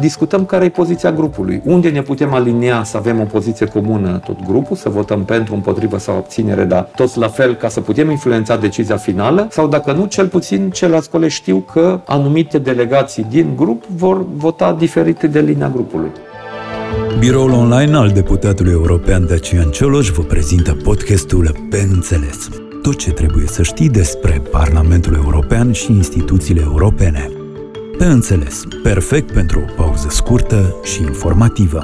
discutăm care e poziția grupului. Unde ne putem alinia să avem o poziție comună tot grupul, să votăm pentru, împotrivă sau abținere, dar toți la fel ca să putem influența decizia finală sau dacă nu, cel puțin ceilalți colegi știu că anumite delegații din grup vor vota diferite de linia grupului. Biroul online al deputatului european Dacian Cioloș vă prezintă podcastul Pe Înțeles. Tot ce trebuie să știi despre Parlamentul European și instituțiile europene. Pe Înțeles, perfect pentru o pauză scurtă și informativă.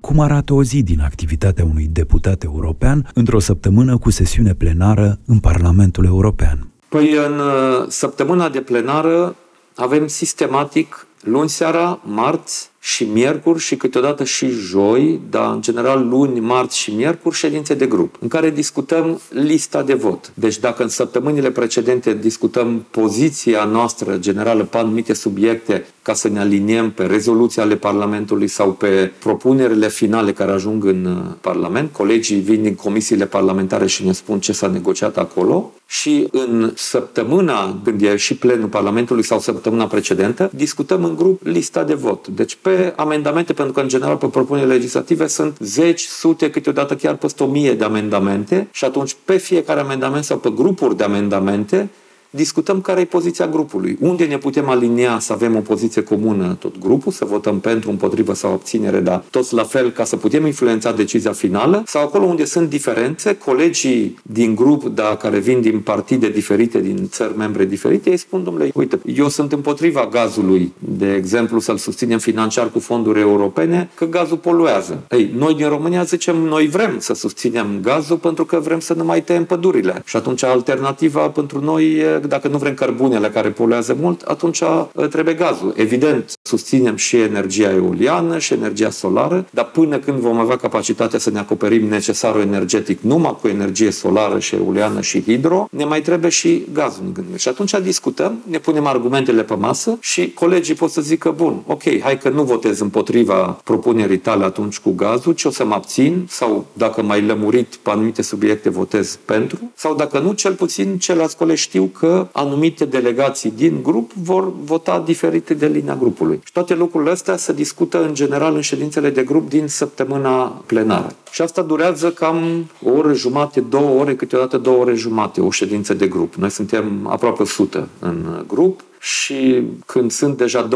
Cum arată o zi din activitatea unui deputat european într-o săptămână cu sesiune plenară în Parlamentul European? Păi în uh, săptămâna de plenară avem sistematic luni seara, marți, și miercuri și câteodată și joi, dar în general luni, marți și miercuri, ședințe de grup, în care discutăm lista de vot. Deci dacă în săptămânile precedente discutăm poziția noastră generală pe anumite subiecte ca să ne aliniem pe rezoluții ale Parlamentului sau pe propunerile finale care ajung în uh, Parlament, colegii vin din comisiile parlamentare și ne spun ce s-a negociat acolo și în săptămâna, când e și plenul Parlamentului sau săptămâna precedentă, discutăm în grup lista de vot. Deci pe pe amendamente, pentru că în general pe propuneri legislative sunt zeci, sute, câteodată chiar peste o mie de amendamente și atunci pe fiecare amendament sau pe grupuri de amendamente discutăm care e poziția grupului. Unde ne putem alinia să avem o poziție comună tot grupul, să votăm pentru, împotrivă sau abținere, dar toți la fel ca să putem influența decizia finală, sau acolo unde sunt diferențe, colegii din grup, da, care vin din partide diferite, din țări membre diferite, îi spun, domnule, uite, eu sunt împotriva gazului, de exemplu, să-l susținem financiar cu fonduri europene, că gazul poluează. Ei, noi din România zicem, noi vrem să susținem gazul pentru că vrem să nu mai tăiem pădurile. Și atunci alternativa pentru noi e dacă nu vrem cărbunele care poluează mult, atunci uh, trebuie gazul. Evident, susținem și energia eoliană și energia solară, dar până când vom avea capacitatea să ne acoperim necesarul energetic numai cu energie solară și eoliană și hidro, ne mai trebuie și gazul în gândire. Și atunci discutăm, ne punem argumentele pe masă și colegii pot să zică, bun, ok, hai că nu votez împotriva propunerii tale atunci cu gazul, ci o să mă abțin sau dacă mai lămurit pe anumite subiecte votez pentru sau dacă nu, cel puțin ceilalți colegi știu că anumite delegații din grup vor vota diferite de linia grupului. Și toate lucrurile astea se discută în general în ședințele de grup din săptămâna plenară. Și asta durează cam o oră jumate, două ore, câteodată două ore jumate, o ședință de grup. Noi suntem aproape 100 în grup și când sunt deja 20-30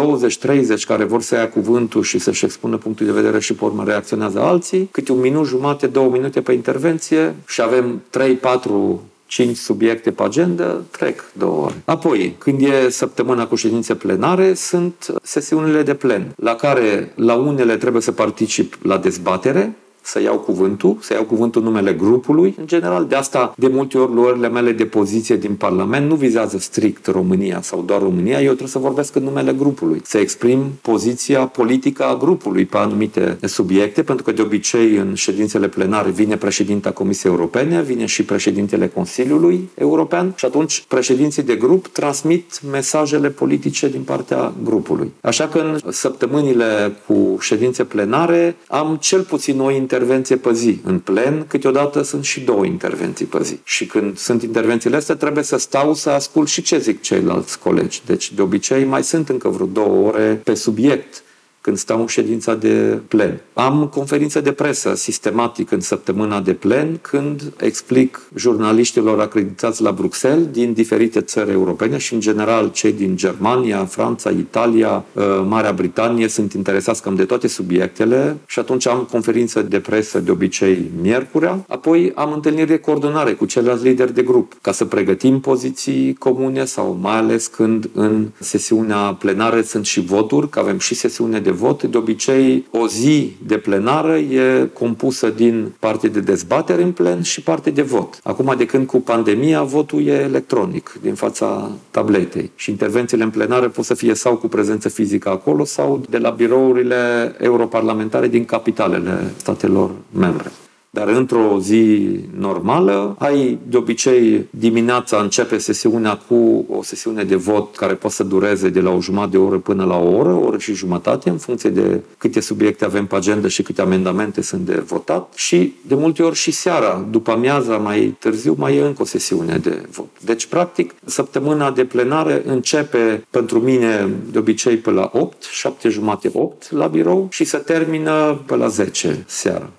care vor să ia cuvântul și să-și expună punctul de vedere și pe urmă reacționează alții, câte un minut jumate, două minute pe intervenție și avem 3-4 cinci subiecte pe agenda, trec două ore. Apoi, când e săptămâna cu ședințe plenare, sunt sesiunile de plen, la care la unele trebuie să particip la dezbatere, să iau cuvântul, să iau cuvântul numele grupului. În general, de asta, de multe ori, luările mele de poziție din Parlament nu vizează strict România sau doar România, eu trebuie să vorbesc în numele grupului, să exprim poziția politică a grupului pe anumite subiecte, pentru că de obicei în ședințele plenare vine președinta Comisiei Europene, vine și președintele Consiliului European și atunci președinții de grup transmit mesajele politice din partea grupului. Așa că în săptămânile cu ședințe plenare am cel puțin o inter intervenție pe zi. În plen, câteodată sunt și două intervenții pe zi. Și când sunt intervențiile astea, trebuie să stau să ascult și ce zic ceilalți colegi. Deci, de obicei, mai sunt încă vreo două ore pe subiect când stau în ședința de plen. Am conferințe de presă sistematic în săptămâna de plen când explic jurnaliștilor acreditați la Bruxelles din diferite țări europene și în general cei din Germania, Franța, Italia, uh, Marea Britanie sunt interesați cam de toate subiectele și atunci am conferință de presă de obicei miercurea, apoi am întâlniri de coordonare cu ceilalți lideri de grup ca să pregătim poziții comune sau mai ales când în sesiunea plenară sunt și voturi, că avem și sesiune de vot. De obicei, o zi de plenară e compusă din parte de dezbatere în plen și parte de vot. Acum, de când cu pandemia, votul e electronic, din fața tabletei. Și intervențiile în plenară pot să fie sau cu prezență fizică acolo sau de la birourile europarlamentare din capitalele statelor membre. Dar într-o zi normală, ai de obicei dimineața începe sesiunea cu o sesiune de vot care poate să dureze de la o jumătate de oră până la o oră, o oră și jumătate, în funcție de câte subiecte avem pe agenda și câte amendamente sunt de votat. Și de multe ori și seara, după amiaza mai târziu, mai e încă o sesiune de vot. Deci, practic, săptămâna de plenare începe pentru mine de obicei pe la 8, 7 jumate 8 la birou și se termină pe la 10 seara.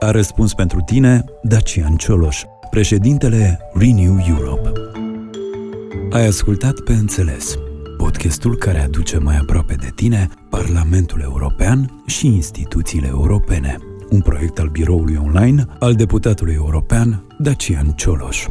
A răspuns pentru tine Dacian Cioloș, președintele Renew Europe. Ai ascultat pe înțeles, podcastul care aduce mai aproape de tine Parlamentul European și instituțiile europene. Un proiect al biroului online al deputatului european Dacian Cioloș.